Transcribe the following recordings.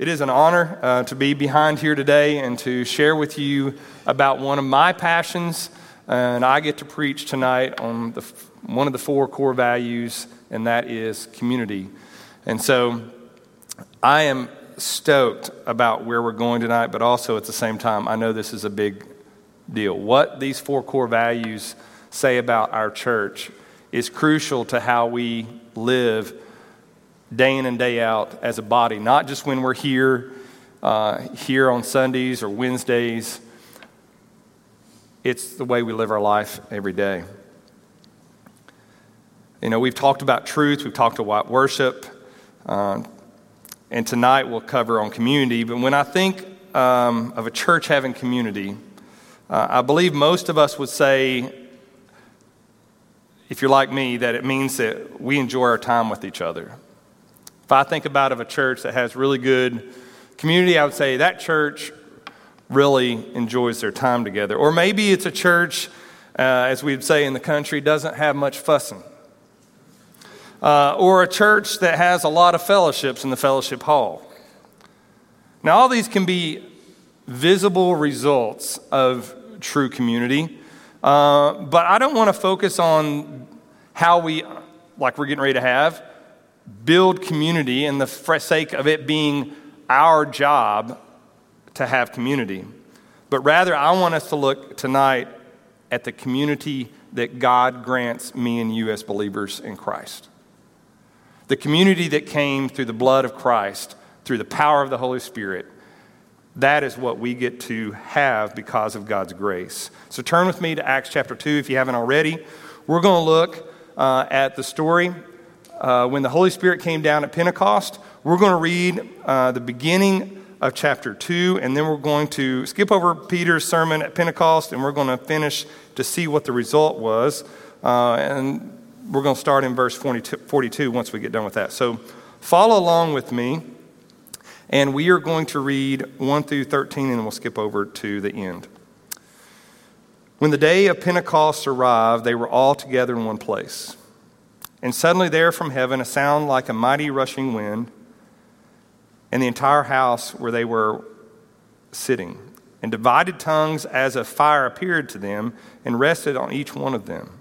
It is an honor uh, to be behind here today and to share with you about one of my passions. And I get to preach tonight on the, one of the four core values, and that is community. And so I am stoked about where we're going tonight, but also at the same time, I know this is a big deal. What these four core values say about our church is crucial to how we live day in and day out as a body, not just when we're here, uh, here on Sundays or Wednesdays. It's the way we live our life every day. You know, we've talked about truth, we've talked about worship, uh, and tonight we'll cover on community. But when I think um, of a church having community, uh, I believe most of us would say, if you're like me, that it means that we enjoy our time with each other. If I think about of a church that has really good community, I would say that church really enjoys their time together. Or maybe it's a church, uh, as we'd say in the country, doesn't have much fussing. Uh, or a church that has a lot of fellowships in the fellowship hall. Now, all these can be visible results of true community, uh, but I don't want to focus on how we, like we're getting ready to have, build community in the sake of it being our job to have community. But rather, I want us to look tonight at the community that God grants me and you as believers in Christ. The community that came through the blood of Christ, through the power of the Holy Spirit. That is what we get to have because of God's grace. So turn with me to Acts chapter 2 if you haven't already. We're going to look uh, at the story uh, when the Holy Spirit came down at Pentecost. We're going to read uh, the beginning of chapter 2, and then we're going to skip over Peter's sermon at Pentecost, and we're going to finish to see what the result was. Uh, and we're going to start in verse 42, 42 once we get done with that. So follow along with me, and we are going to read 1 through 13, and we'll skip over to the end. When the day of Pentecost arrived, they were all together in one place. And suddenly, there from heaven, a sound like a mighty rushing wind, and the entire house where they were sitting. And divided tongues as of fire appeared to them and rested on each one of them.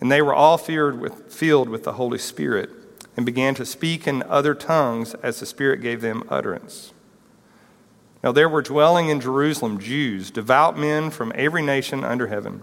And they were all with, filled with the Holy Spirit and began to speak in other tongues as the Spirit gave them utterance. Now there were dwelling in Jerusalem Jews, devout men from every nation under heaven.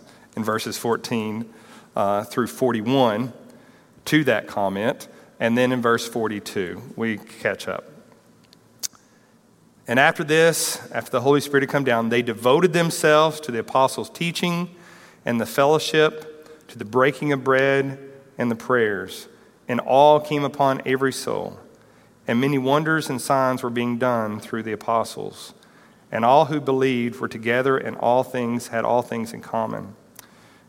in verses 14 uh, through 41 to that comment. And then in verse 42, we catch up. And after this, after the Holy Spirit had come down, they devoted themselves to the apostles' teaching and the fellowship, to the breaking of bread and the prayers. And all came upon every soul. And many wonders and signs were being done through the apostles. And all who believed were together, and all things had all things in common.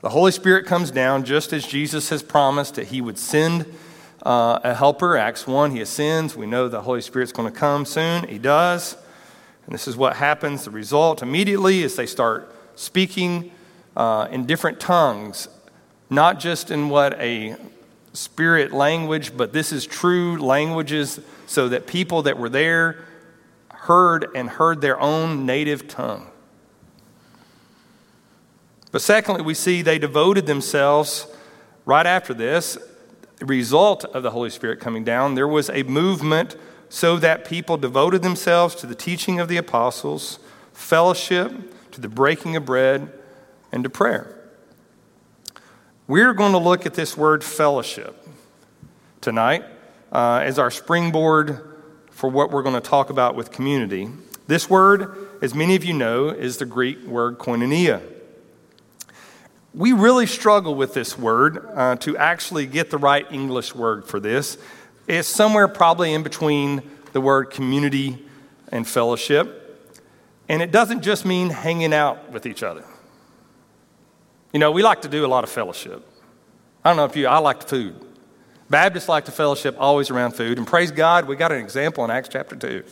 the Holy Spirit comes down just as Jesus has promised that he would send uh, a helper. Acts 1, he ascends. We know the Holy Spirit's going to come soon. He does. And this is what happens. The result immediately is they start speaking uh, in different tongues, not just in what a spirit language, but this is true languages so that people that were there heard and heard their own native tongue. But secondly, we see they devoted themselves right after this, the result of the Holy Spirit coming down, there was a movement so that people devoted themselves to the teaching of the apostles, fellowship, to the breaking of bread, and to prayer. We're going to look at this word fellowship tonight uh, as our springboard for what we're going to talk about with community. This word, as many of you know, is the Greek word koinonia. We really struggle with this word uh, to actually get the right English word for this. It's somewhere probably in between the word community and fellowship. And it doesn't just mean hanging out with each other. You know, we like to do a lot of fellowship. I don't know if you, I like food. Baptists like to fellowship always around food. And praise God, we got an example in Acts chapter 2.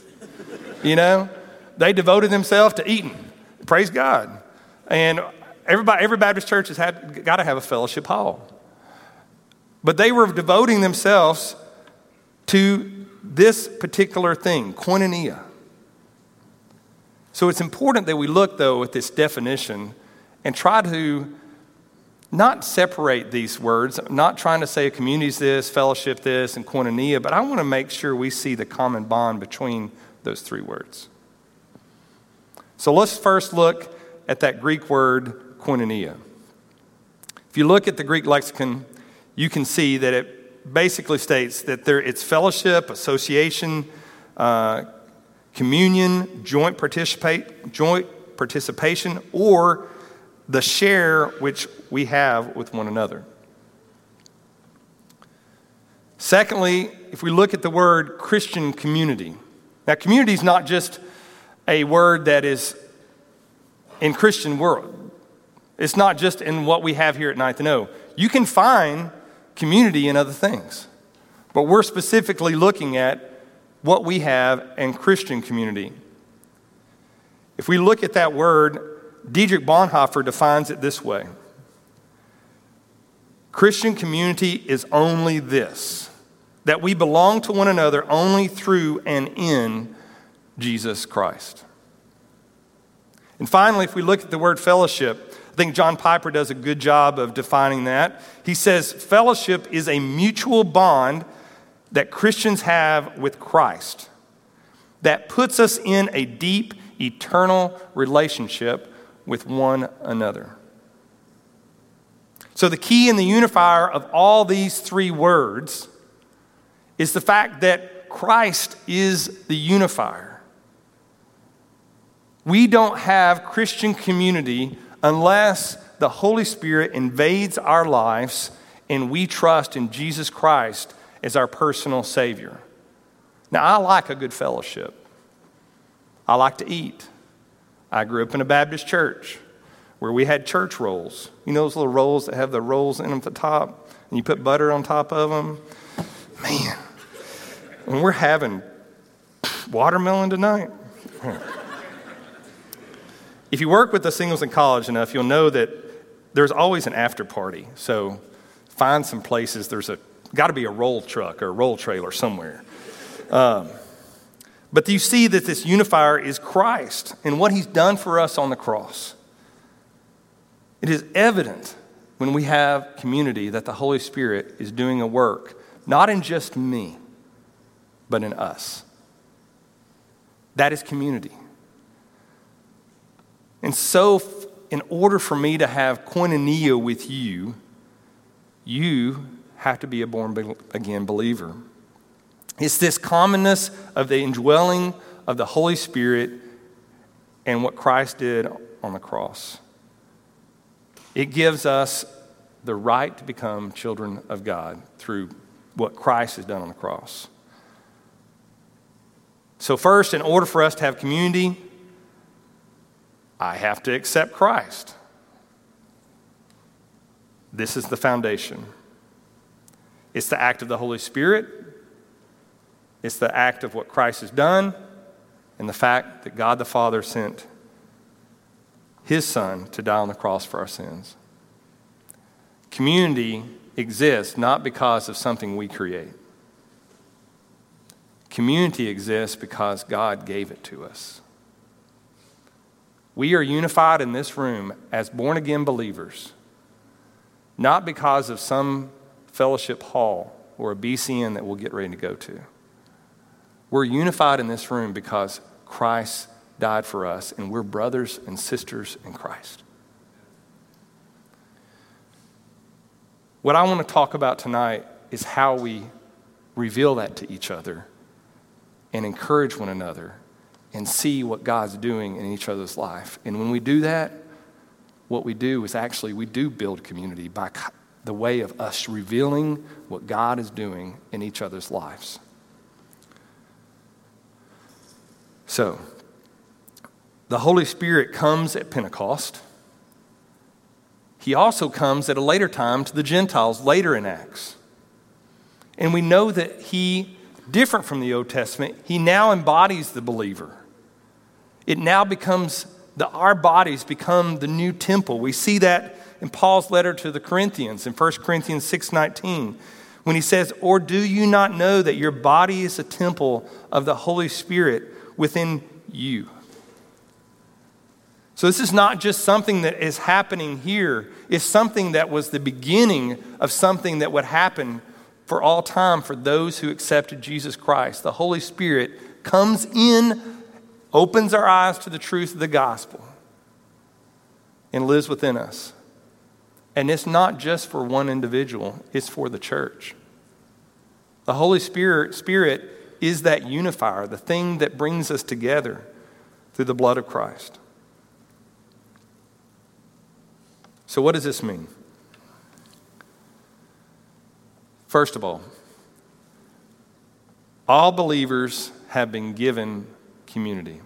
You know, they devoted themselves to eating. Praise God. And everybody, every Baptist church has had, got to have a fellowship hall. But they were devoting themselves to this particular thing, koinonia. So it's important that we look, though, at this definition and try to not separate these words, I'm not trying to say a community is this, fellowship this, and koinonia, but I want to make sure we see the common bond between those three words. So let's first look at that Greek word koinonia. If you look at the Greek lexicon, you can see that it basically states that there, it's fellowship, association, uh, communion, joint, participate, joint participation, or the share which we have with one another. Secondly, if we look at the word Christian community, now community is not just a word that is in Christian world. It's not just in what we have here at Ninth and O. You can find community in other things, but we're specifically looking at what we have in Christian community. If we look at that word, Dietrich Bonhoeffer defines it this way Christian community is only this that we belong to one another only through and in Jesus Christ. And finally, if we look at the word fellowship, I think John Piper does a good job of defining that. He says, Fellowship is a mutual bond that Christians have with Christ that puts us in a deep, eternal relationship with one another. So, the key and the unifier of all these three words is the fact that Christ is the unifier. We don't have Christian community unless the Holy Spirit invades our lives and we trust in Jesus Christ as our personal Savior. Now, I like a good fellowship, I like to eat. I grew up in a Baptist church where we had church rolls. You know those little rolls that have the rolls in them at the top, and you put butter on top of them? Man, and we're having watermelon tonight. If you work with the singles in college enough, you'll know that there's always an after party. So find some places, there's a got to be a roll truck or a roll trailer somewhere. Um, but you see that this unifier is Christ and what he's done for us on the cross. It is evident when we have community that the Holy Spirit is doing a work, not in just me, but in us. That is community. And so, in order for me to have koinonia with you, you have to be a born again believer. It's this commonness of the indwelling of the Holy Spirit and what Christ did on the cross. It gives us the right to become children of God through what Christ has done on the cross. So, first, in order for us to have community, I have to accept Christ. This is the foundation. It's the act of the Holy Spirit, it's the act of what Christ has done, and the fact that God the Father sent his Son to die on the cross for our sins. Community exists not because of something we create. Community exists because God gave it to us. We are unified in this room as born again believers, not because of some fellowship hall or a BCN that we'll get ready to go to. We're unified in this room because Christ died for us, and we're brothers and sisters in Christ. What I want to talk about tonight is how we reveal that to each other and encourage one another and see what God's doing in each other's life. And when we do that, what we do is actually we do build community by the way of us revealing what God is doing in each other's lives. So, the Holy Spirit comes at Pentecost. He also comes at a later time to the Gentiles, later in Acts. And we know that he, different from the Old Testament, he now embodies the believer. It now becomes that our bodies become the new temple. We see that in Paul's letter to the Corinthians in 1 Corinthians 6:19 when he says, "Or do you not know that your body is a temple of the Holy Spirit within you?" So, this is not just something that is happening here, it's something that was the beginning of something that would happen for all time for those who accepted Jesus Christ. The Holy Spirit comes in, opens our eyes to the truth of the gospel, and lives within us. And it's not just for one individual, it's for the church. The Holy Spirit, Spirit is that unifier, the thing that brings us together through the blood of Christ. So, what does this mean? First of all, all believers have been given community.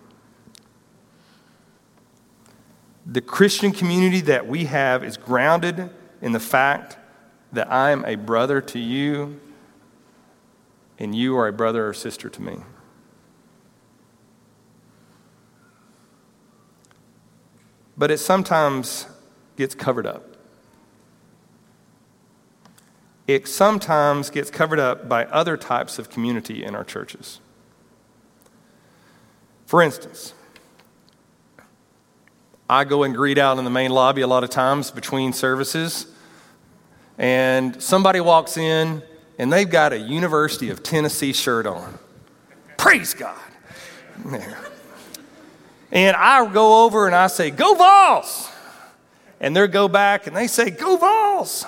The Christian community that we have is grounded in the fact that I am a brother to you and you are a brother or sister to me. But it sometimes gets covered up. It sometimes gets covered up by other types of community in our churches. For instance, I go and greet out in the main lobby a lot of times between services, and somebody walks in and they've got a University of Tennessee shirt on. Praise God. There. And I go over and I say, Go Vols! and they go back and they say, Go Vols!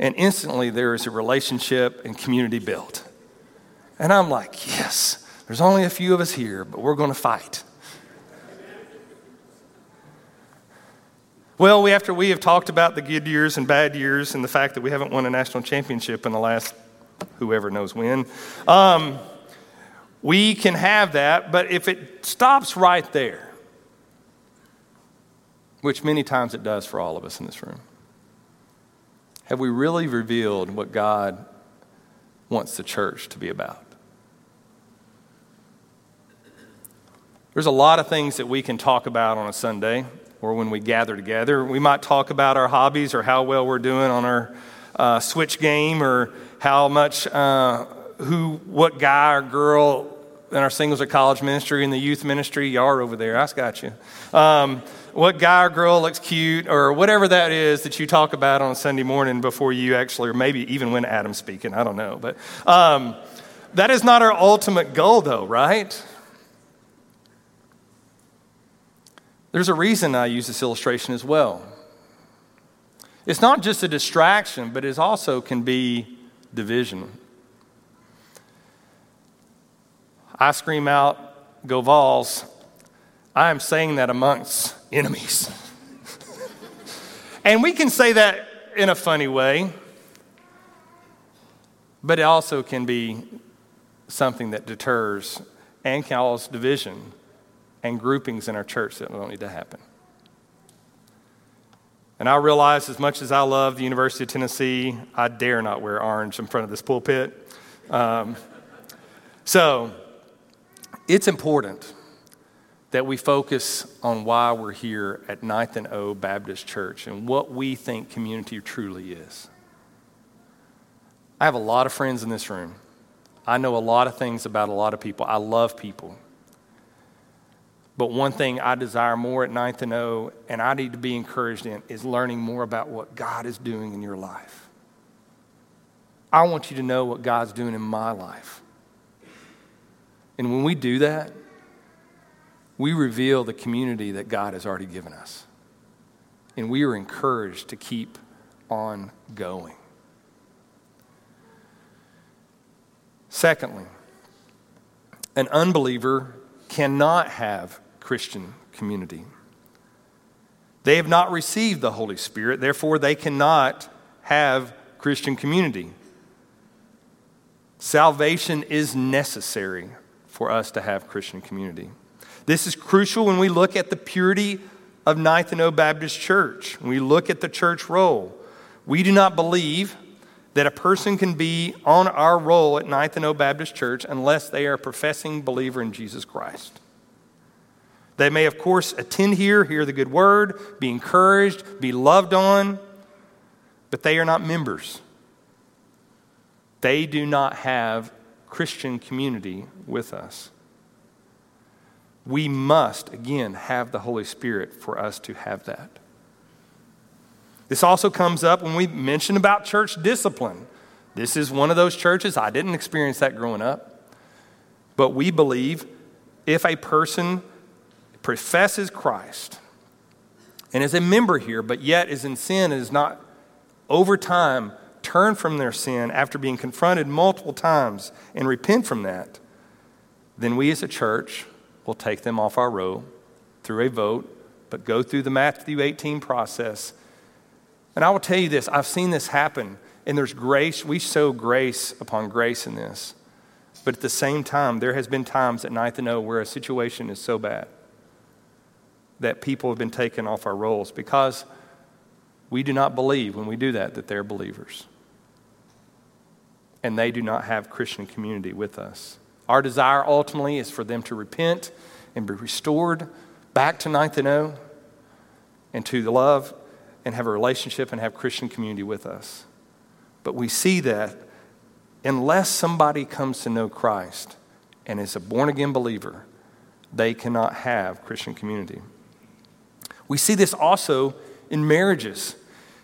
And instantly there is a relationship and community built. And I'm like, Yes, there's only a few of us here, but we're going to fight. Well, we, after we have talked about the good years and bad years and the fact that we haven't won a national championship in the last whoever knows when, um, we can have that, but if it stops right there, which many times it does for all of us in this room. Have we really revealed what God wants the church to be about? There's a lot of things that we can talk about on a Sunday or when we gather together. We might talk about our hobbies or how well we're doing on our uh, switch game or how much, uh, who, what guy or girl in our singles or college ministry and the youth ministry, you are over there, I got you. Um, what guy or girl looks cute or whatever that is that you talk about on Sunday morning before you actually, or maybe even when Adam's speaking, I don't know. But um, that is not our ultimate goal, though, right? There's a reason I use this illustration as well. It's not just a distraction, but it also can be division. I scream out, go Vols. I am saying that amongst enemies. and we can say that in a funny way, but it also can be something that deters and cause division and groupings in our church that don't need to happen. And I realize, as much as I love the University of Tennessee, I dare not wear orange in front of this pulpit. Um, so, it's important that we focus on why we're here at Ninth and O Baptist Church and what we think community truly is. I have a lot of friends in this room. I know a lot of things about a lot of people. I love people. But one thing I desire more at Ninth and O, and I need to be encouraged in, is learning more about what God is doing in your life. I want you to know what God's doing in my life. And when we do that, we reveal the community that God has already given us. And we are encouraged to keep on going. Secondly, an unbeliever cannot have Christian community. They have not received the Holy Spirit, therefore, they cannot have Christian community. Salvation is necessary for us to have Christian community. This is crucial when we look at the purity of Ninth and O Baptist Church. When we look at the church roll, we do not believe that a person can be on our roll at Ninth and O Baptist Church unless they are a professing believer in Jesus Christ. They may, of course, attend here, hear the good word, be encouraged, be loved on, but they are not members. They do not have Christian community with us we must, again, have the Holy Spirit for us to have that. This also comes up when we mention about church discipline. This is one of those churches, I didn't experience that growing up, but we believe if a person professes Christ and is a member here, but yet is in sin and is not over time turn from their sin after being confronted multiple times and repent from that, then we as a church We'll take them off our row through a vote, but go through the Matthew 18 process. And I will tell you this I've seen this happen, and there's grace. We sow grace upon grace in this. But at the same time, there has been times at Ninth and O where a situation is so bad that people have been taken off our rolls because we do not believe when we do that that they're believers. And they do not have Christian community with us. Our desire ultimately is for them to repent and be restored back to Ninth and O and to the love and have a relationship and have Christian community with us. But we see that unless somebody comes to know Christ and is a born again believer, they cannot have Christian community. We see this also in marriages.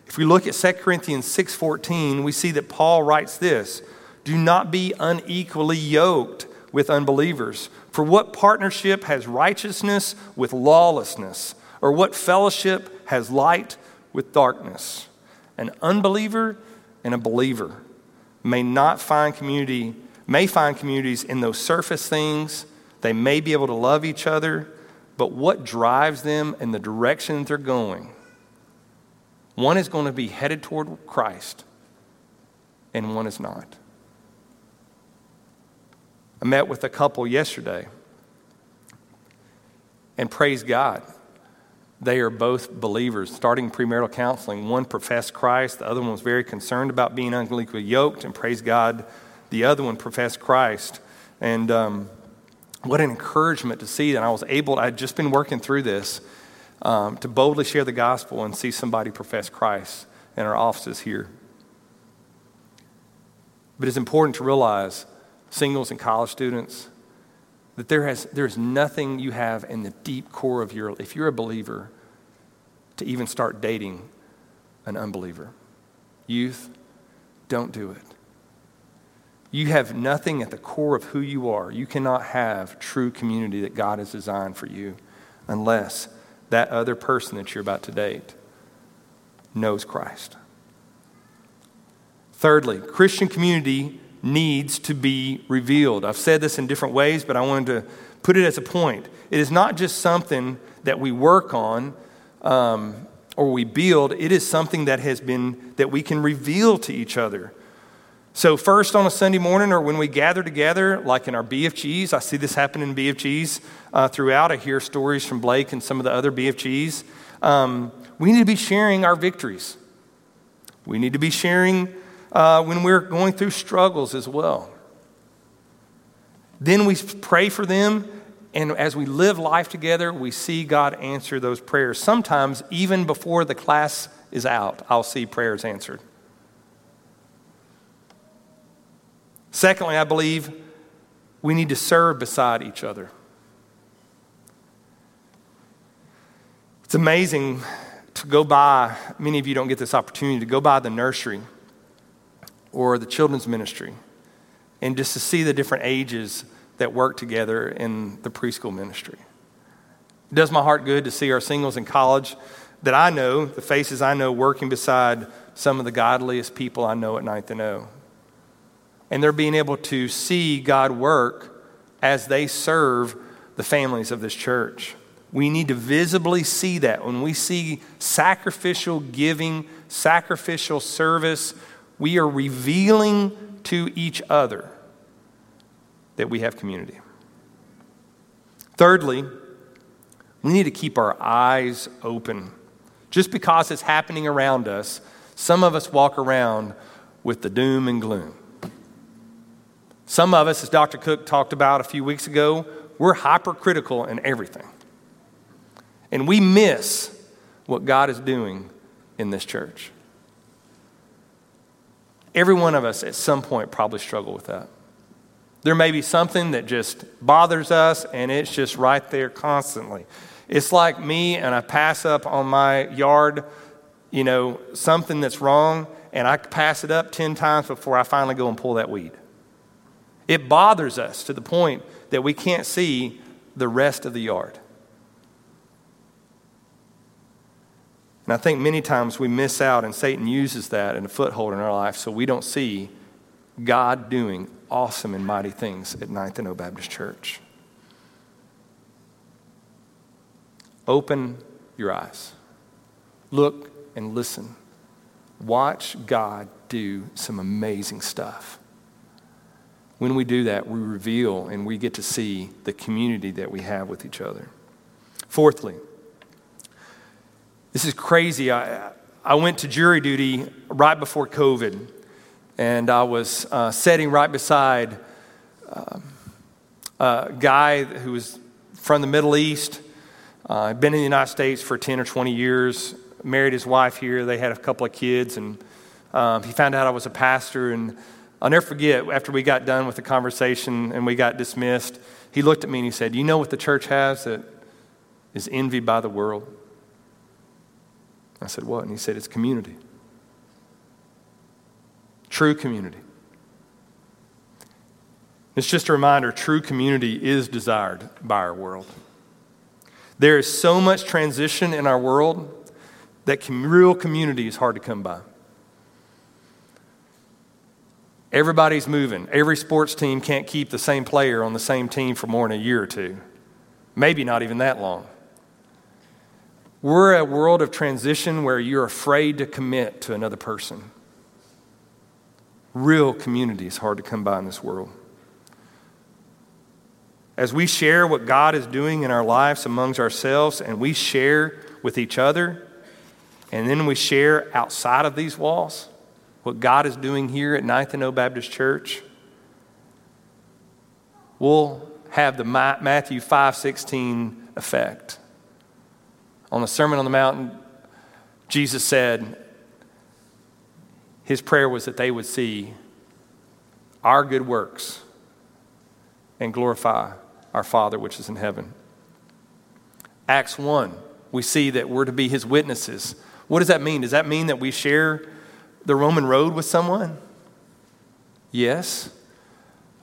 If we look at 2 Corinthians 6:14, we see that Paul writes this, "Do not be unequally yoked with unbelievers. For what partnership has righteousness with lawlessness? Or what fellowship has light with darkness? An unbeliever and a believer may not find community, may find communities in those surface things. They may be able to love each other, but what drives them and the direction they're going? One is going to be headed toward Christ, and one is not. I met with a couple yesterday, and praise God, they are both believers. Starting premarital counseling, one professed Christ, the other one was very concerned about being unequally yoked, and praise God, the other one professed Christ. And um, what an encouragement to see that I was able, I'd just been working through this, um, to boldly share the gospel and see somebody profess Christ in our offices here. But it's important to realize singles and college students, that there has, there's nothing you have in the deep core of your, if you're a believer, to even start dating an unbeliever. Youth, don't do it. You have nothing at the core of who you are. You cannot have true community that God has designed for you unless that other person that you're about to date knows Christ. Thirdly, Christian community needs to be revealed. I've said this in different ways, but I wanted to put it as a point. It is not just something that we work on um, or we build, it is something that has been, that we can reveal to each other. So, first on a Sunday morning or when we gather together, like in our BFGs, I see this happen in BFGs uh, throughout. I hear stories from Blake and some of the other BFGs. Um, we need to be sharing our victories. We need to be sharing uh, when we're going through struggles as well. Then we pray for them, and as we live life together, we see God answer those prayers. Sometimes, even before the class is out, I'll see prayers answered. Secondly, I believe we need to serve beside each other. It's amazing to go by, many of you don't get this opportunity to go by the nursery or the children's ministry and just to see the different ages that work together in the preschool ministry. It does my heart good to see our singles in college that I know, the faces I know, working beside some of the godliest people I know at Ninth and O. And they're being able to see God work as they serve the families of this church. We need to visibly see that. When we see sacrificial giving, sacrificial service, we are revealing to each other that we have community. Thirdly, we need to keep our eyes open. Just because it's happening around us, some of us walk around with the doom and gloom. Some of us, as Dr. Cook talked about a few weeks ago, we're hypercritical in everything. And we miss what God is doing in this church. Every one of us at some point probably struggle with that. There may be something that just bothers us and it's just right there constantly. It's like me and I pass up on my yard, you know, something that's wrong and I pass it up 10 times before I finally go and pull that weed. It bothers us to the point that we can't see the rest of the yard. And I think many times we miss out, and Satan uses that in a foothold in our life so we don't see God doing awesome and mighty things at Ninth and O Baptist Church. Open your eyes, look and listen. Watch God do some amazing stuff. When we do that, we reveal and we get to see the community that we have with each other. Fourthly, this is crazy. I, I went to jury duty right before COVID and I was uh, sitting right beside uh, a guy who was from the Middle East. Uh, been in the United States for 10 or 20 years, married his wife here. They had a couple of kids, and um, he found out I was a pastor. And I'll never forget, after we got done with the conversation and we got dismissed, he looked at me and he said, You know what the church has that is envied by the world? I said, What? And he said, It's community. True community. It's just a reminder true community is desired by our world. There is so much transition in our world that real community is hard to come by. Everybody's moving. Every sports team can't keep the same player on the same team for more than a year or two, maybe not even that long. We're a world of transition where you're afraid to commit to another person. Real community is hard to come by in this world. As we share what God is doing in our lives amongst ourselves, and we share with each other, and then we share outside of these walls what God is doing here at Ninth and O Baptist Church, we'll have the Matthew 5:16 effect. On the Sermon on the Mountain, Jesus said, his prayer was that they would see our good works and glorify our Father which is in heaven. Acts 1, we see that we're to be his witnesses. What does that mean? Does that mean that we share the Roman road with someone? Yes.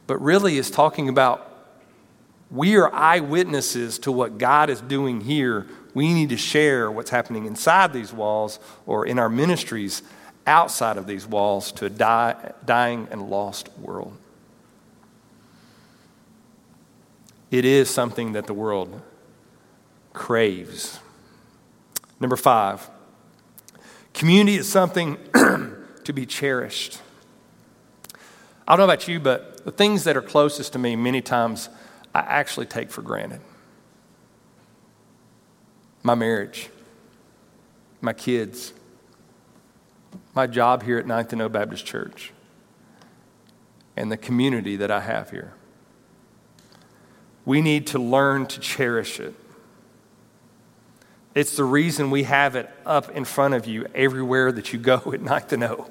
But really, it's talking about we are eyewitnesses to what God is doing here. We need to share what's happening inside these walls or in our ministries outside of these walls to a die, dying and lost world. It is something that the world craves. Number five, community is something to be cherished. I don't know about you, but the things that are closest to me, many times, I actually take for granted. My marriage, my kids, my job here at Ninth and O Baptist Church, and the community that I have here. We need to learn to cherish it. It's the reason we have it up in front of you everywhere that you go at Ninth and O.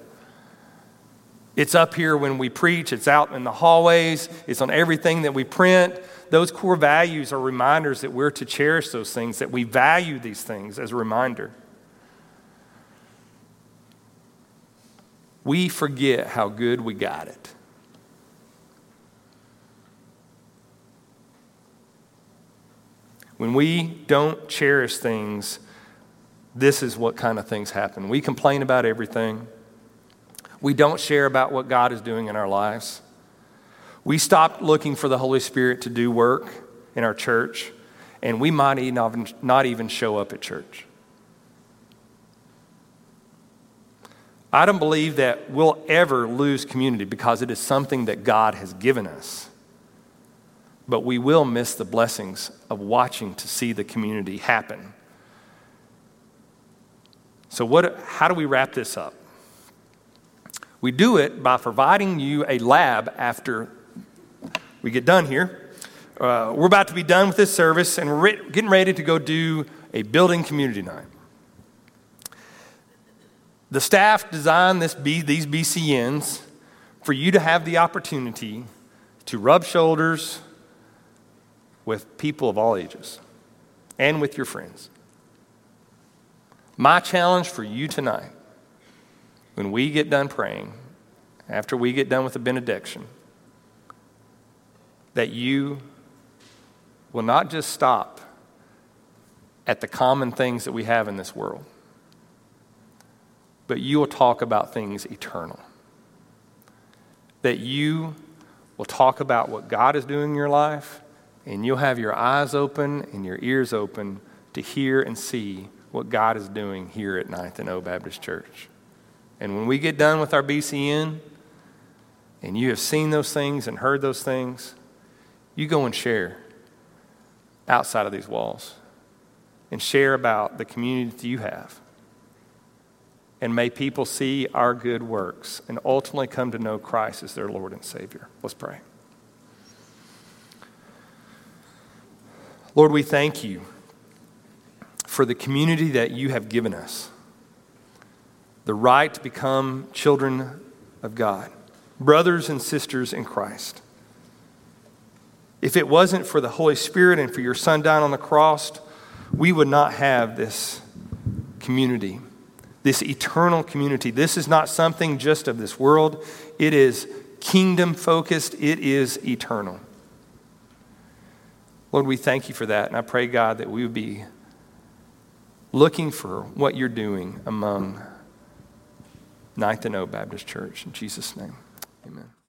It's up here when we preach, it's out in the hallways, it's on everything that we print. Those core values are reminders that we're to cherish those things, that we value these things as a reminder. We forget how good we got it. When we don't cherish things, this is what kind of things happen. We complain about everything. We don't share about what God is doing in our lives. We stop looking for the Holy Spirit to do work in our church, and we might not even show up at church. I don't believe that we'll ever lose community because it is something that God has given us. But we will miss the blessings of watching to see the community happen. So, what, how do we wrap this up? We do it by providing you a lab after we get done here. Uh, we're about to be done with this service and we're re- getting ready to go do a building community night. The staff designed this B, these BCNs for you to have the opportunity to rub shoulders with people of all ages and with your friends. My challenge for you tonight when we get done praying, after we get done with the benediction, that you will not just stop at the common things that we have in this world, but you will talk about things eternal. That you will talk about what God is doing in your life, and you'll have your eyes open and your ears open to hear and see what God is doing here at Ninth and O Baptist Church. And when we get done with our BCN, and you have seen those things and heard those things, you go and share outside of these walls and share about the community that you have. And may people see our good works and ultimately come to know Christ as their Lord and Savior. Let's pray. Lord, we thank you for the community that you have given us the right to become children of God, brothers and sisters in Christ. If it wasn't for the Holy Spirit and for your Son dying on the cross, we would not have this community, this eternal community. This is not something just of this world, it is kingdom focused, it is eternal. Lord, we thank you for that. And I pray, God, that we would be looking for what you're doing among Ninth and O Baptist Church. In Jesus' name, amen.